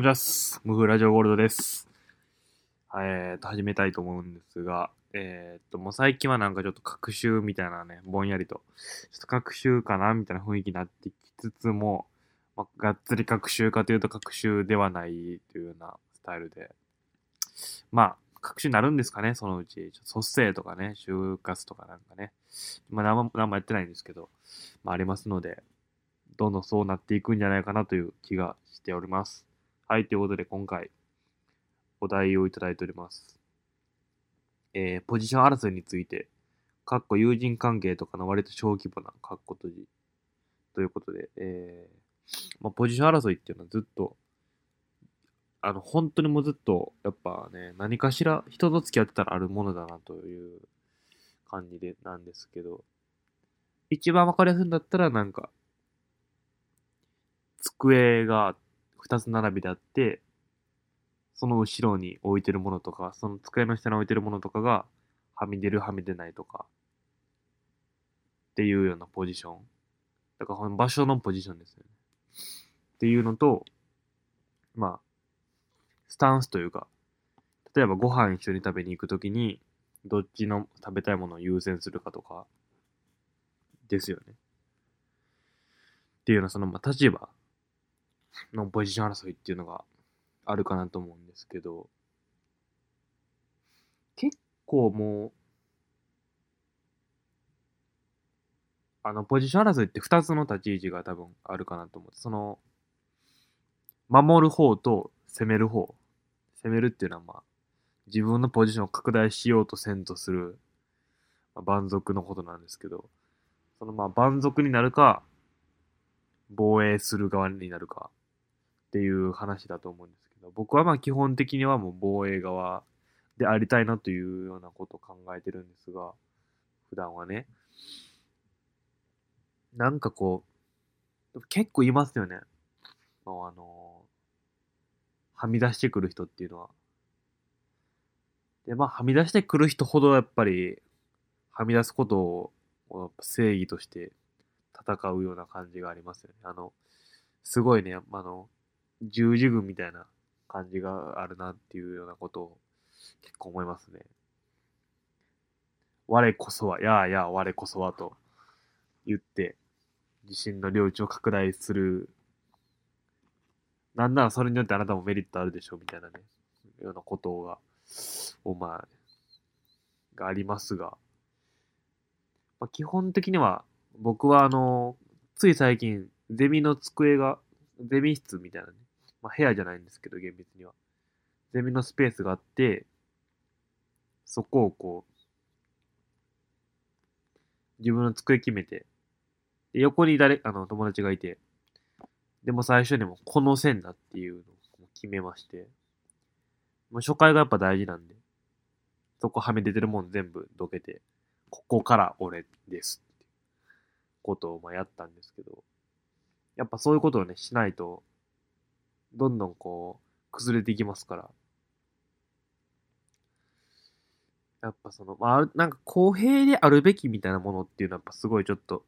こんにちは。ムフラジオゴールドです。えーと、始めたいと思うんですが、えーと、もう最近はなんかちょっと学習みたいなね、ぼんやりと、ちょっと学習かなみたいな雰囲気になってきつつも、まあ、がっつり学習かというと学習ではないというようなスタイルで、まあ、学習になるんですかね、そのうち。ちょっと卒生とかね、就活とかなんかね。まあ、何も何もやってないんですけど、まあ、ありますので、どんどんそうなっていくんじゃないかなという気がしております。はい、ということで今回、お題をいただいております。えー、ポジション争いについて、かっこ友人関係とかの割と小規模な、かっこ閉じ。ということで、えー、まあ、ポジション争いっていうのはずっと、あの、本当にもうずっと、やっぱね、何かしら人と付き合ってたらあるものだなという感じで、なんですけど、一番わかりやすいんだったら、なんか、机があって二つ並びであって、その後ろに置いてるものとか、その机の下に置いてるものとかが、はみ出るはみ出ないとか、っていうようなポジション。だから、この場所のポジションですよね。っていうのと、まあ、スタンスというか、例えばご飯一緒に食べに行くときに、どっちの食べたいものを優先するかとか、ですよね。っていうような、その、まあ、立場のポジション争いっていうのがあるかなと思うんですけど、結構もう、あの、ポジション争いって2つの立ち位置が多分あるかなと思う。その、守る方と攻める方。攻めるっていうのはまあ、自分のポジションを拡大しようとせんとする、まあ、蛮族のことなんですけど、そのまあ、蛮族になるか、防衛する側になるかっていう話だと思うんですけど、僕はまあ基本的にはもう防衛側でありたいなというようなことを考えてるんですが、普段はね。なんかこう、結構いますよね。もうあのはみ出してくる人っていうのは。で、まあ、はみ出してくる人ほどやっぱり、はみ出すことを正義として戦うような感じがありますよね。あの、すごいね、あの、十字軍みたいな感じがあるなっていうようなことを結構思いますね。我こそは、やあやあ我こそはと言って、自身の領地を拡大する。なんならそれによってあなたもメリットあるでしょうみたいなね、ようなことが、お前、がありますが、まあ、基本的には、僕はあの、つい最近、ゼミの机が、ゼミ室みたいなね、まあ、部屋じゃないんですけど、厳密には。ゼミのスペースがあって、そこをこう、自分の机決めて、で横に誰、あの、友達がいて、でも最初にもこの線だっていうのを決めまして、もう初回がやっぱ大事なんで、そこはみ出てるもん全部どけて、ここから俺ですってことをまあやったんですけど、やっぱそういうことをね、しないと、どんどんこう、崩れていきますから。やっぱその、まあ、なんか公平であるべきみたいなものっていうのはやっぱすごいちょっと、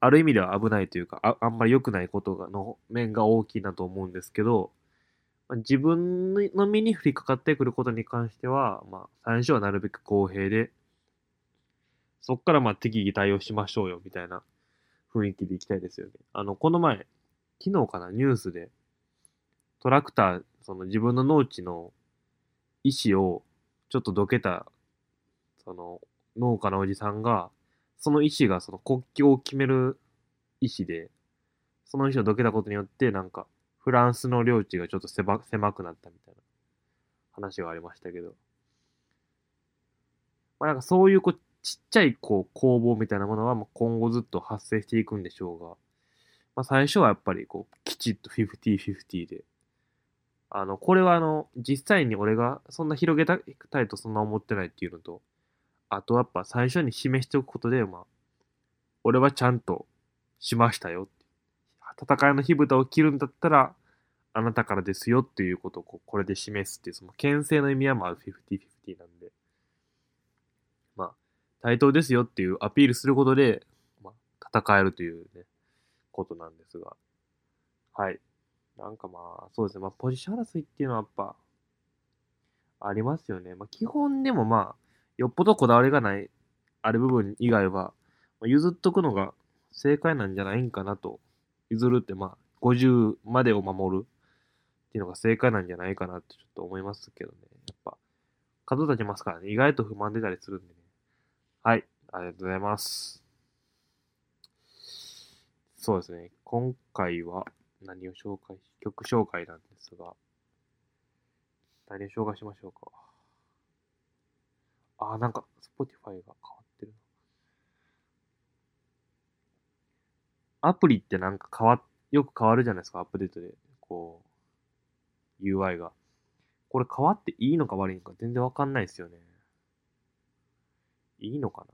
ある意味では危ないというか、ああんまり良くないことがの面が大きいなと思うんですけど、まあ、自分の身に降りかかってくることに関しては、まあ、最初はなるべく公平で、そっからまあ適宜対応しましょうよ、みたいな雰囲気でいきたいですよね。あの、この前、昨日かな、ニュースで、トラクター、その自分の農地の石をちょっとどけた、その農家のおじさんが、その石がその国境を決める石で、その石をどけたことによって、なんか、フランスの領地がちょっと狭狭くなったみたいな話がありましたけど。まあなんかそういうこうちっちゃいこう攻防みたいなものはまあ今後ずっと発生していくんでしょうが、まあ最初はやっぱりこうきちっと50-50で、あの、これはあの、実際に俺がそんな広げたいとそんな思ってないっていうのと、あとやっぱ最初に示しておくことで、まあ、俺はちゃんとしましたよ。戦いの火蓋を切るんだったら、あなたからですよっていうことをここれで示すっていう、その牽制の意味はまあ50-50なんで、まあ、対等ですよっていうアピールすることで、まあ、戦えるというね、ことなんですが。はい。なんかまあ、そうですね。まあ、ポジション争いっていうのはやっぱ、ありますよね。まあ、基本でもまあ、よっぽどこだわりがない、ある部分以外は、まあ、譲っとくのが正解なんじゃないんかなと。譲るってまあ、50までを守るっていうのが正解なんじゃないかなってちょっと思いますけどね。やっぱ、角立ちますからね。意外と不満出たりするんでね。はい。ありがとうございます。そうですね。今回は何を紹介し、曲紹介なんですが、何を紹介しましょうか。あ、なんか、Spotify が変わってるな。アプリってなんか変わ、よく変わるじゃないですか、アップデートで。こう、UI が。これ変わっていいのか悪いのか全然わかんないですよね。いいのか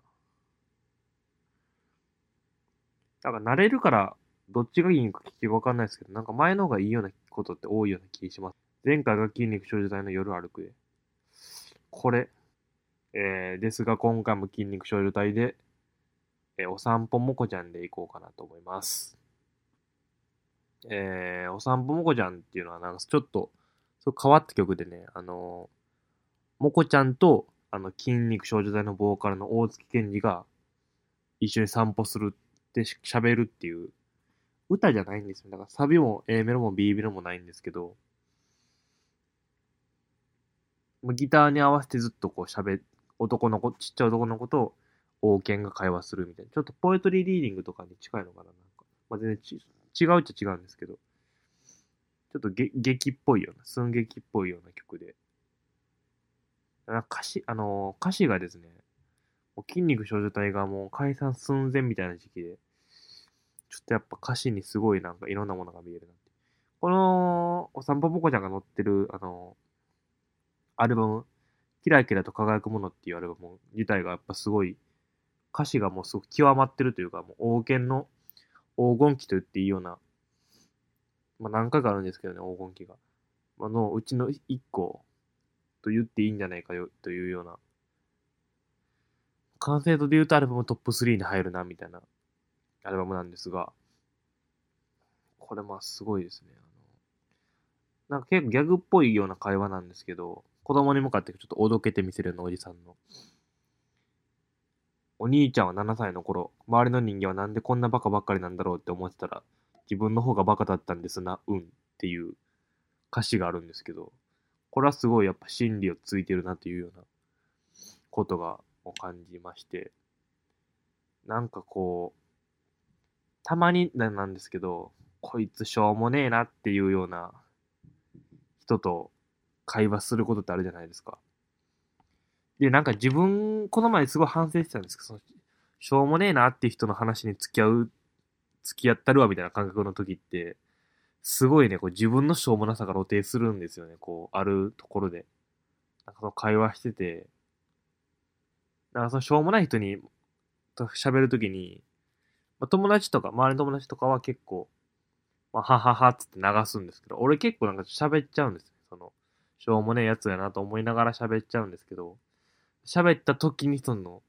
ななんか慣れるから、どっちがいいのか結局わかんないですけど、なんか前の方がいいようなことって多いような気します。前回が筋肉少女隊の夜歩くで。これ、えー、ですが今回も筋肉少女隊で、えー、お散歩もこちゃんで行こうかなと思います。えー、お散歩もこちゃんっていうのはなんかちょっと、そう変わった曲でね、あのー、もこちゃんと、あの、筋肉少女隊のボーカルの大月健二が一緒に散歩するって喋るっていう歌じゃないんですよ。だからサビも A メロも B メロもないんですけど、ギターに合わせてずっとこう喋、男の子、ちっちゃい男の子と王権が会話するみたいな。ちょっとポエトリーリーディングとかに近いのかななんか。まあ、全然ち違うっちゃ違うんですけど、ちょっと劇っぽいような、寸劇っぽいような曲で。歌詞、あのー、歌詞がですね、筋肉少女隊がもう解散寸前みたいな時期で、ちょっとやっぱ歌詞にすごいなんかいろんなものが見えるなって。この、お散歩ぽこちゃんが載ってる、あの、アルバム、キラキラと輝くものっていうアルバム自体がやっぱすごい、歌詞がもうすごく極まってるというか、もう王権の黄金期と言っていいような、まあ何回かあるんですけどね、黄金期が。まあのうちの一個と言っていいんじゃないかよというような、完成度で言うとアルバムトップ3に入るな、みたいなアルバムなんですが、これまあすごいですね。あのなんか結構ギャグっぽいような会話なんですけど、子供に向かってちょっとおどけてみせるようなおじさんの。お兄ちゃんは7歳の頃、周りの人間はなんでこんなバカばっかりなんだろうって思ってたら、自分の方がバカだったんですな、うんっていう歌詞があるんですけど、これはすごいやっぱ真理をついてるなというようなことが感じまして、なんかこう、たまになんですけど、こいつしょうもねえなっていうような人と会話することってあるじゃないですか。で、なんか自分、この前すごい反省してたんですけど、そのしょうもねえなっていう人の話に付き合う、付き合ったるわみたいな感覚の時って、すごいね、こう自分のしょうもなさが露呈するんですよね、こう、あるところで。なんかその会話してて、なんかそのしょうもない人に、喋るときに、まあ、友達とか、周りの友達とかは結構、まあ、はははっつって流すんですけど、俺結構なんか喋っちゃうんですよ。その、しょうもねえやつやなと思いながら喋っちゃうんですけど、喋った時にその、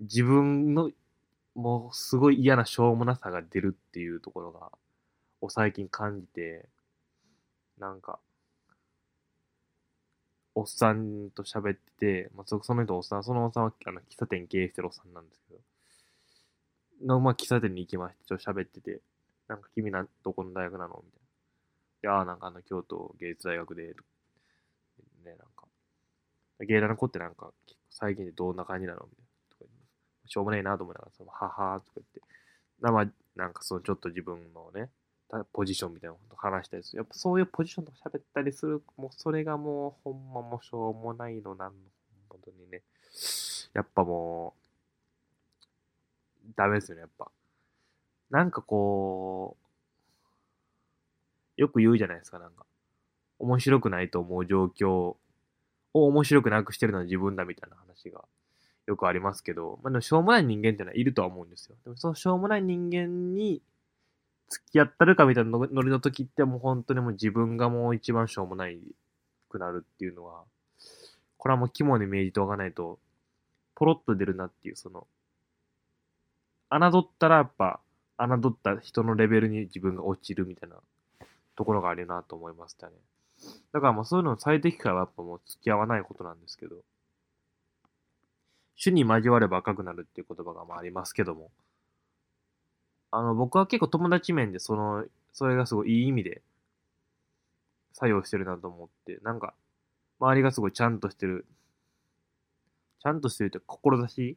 自分の、もうすごい嫌なしょうもなさが出るっていうところが、を最近感じて、なんか、おっさんと喋ってて、まあ、その人おっさん、そのおっさんはあの喫茶店経営してるおっさんなんですけど、の、まあ、喫茶店に行きまして、ちょっと喋ってて、なんか君な、どこの大学なのみたいな。いやーなんかあの、京都芸術大学で、ね、なんか、芸大の子ってなんか、最近でどんな感じなのみたいな。とかしょうもないなと思いながら、その、ははーとか言って、まあ、なんかそのちょっと自分のね、ポジションみたいなこと話したりする。やっぱそういうポジションとか喋ったりする、もうそれがもうほんまもしょうもないのなんの、本当にね。やっぱもう、ダメですよね、やっぱ。なんかこう、よく言うじゃないですか、なんか。面白くないと思う状況を面白くなくしてるのは自分だみたいな話がよくありますけど、まあ、でもしょうもない人間ってのはいるとは思うんですよ。でもそのしょうもない人間に付き合ったるかみたいなノリの時ってもう本当にもう自分がもう一番しょうもないくなるっていうのは、これはもう肝に銘じておかないと、ポロッと出るなっていう、その、侮ったらやっぱ、侮った人のレベルに自分が落ちるみたいなところがあるなと思いましたね。だからもうそういうの最適解はやっぱもう付き合わないことなんですけど、主に交われば赤くなるっていう言葉がまあありますけども、あの、僕は結構友達面でその、それがすごいいい意味で作用してるなと思って、なんか、周りがすごいちゃんとしてる、ちゃんとしてるって志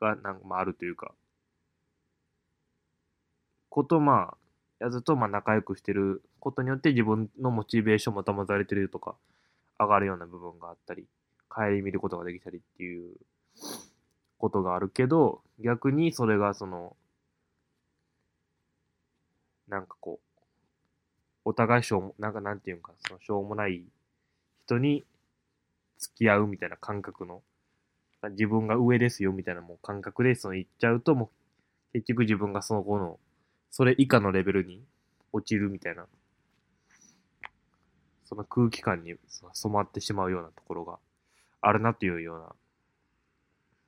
がなんかまああるというか、ことまあ、やつとまあ仲良くしてることによって自分のモチベーションも保たれてるとか、上がるような部分があったり、帰り見ることができたりっていうことがあるけど、逆にそれがその、なんかこう、お互いしょうも、なんかなんていうんか、そのしょうもない人に付き合うみたいな感覚の、自分が上ですよみたいなもう感覚でその言っちゃうと、もう結局自分がその後の、それ以下のレベルに落ちるみたいな、その空気感に染まってしまうようなところがあるなというよ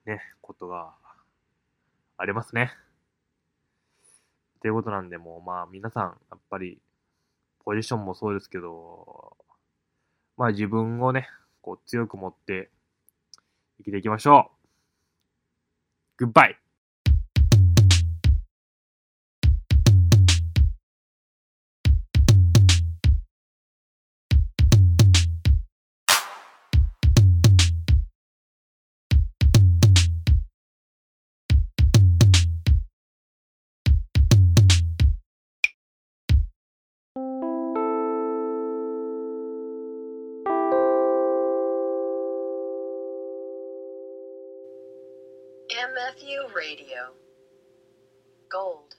うな、ね、ことがありますね。っていうことなんで、もうまあ皆さん、やっぱり、ポジションもそうですけど、まあ自分をね、こう強く持って生きていきましょう。グッバイ MFU Radio. Gold.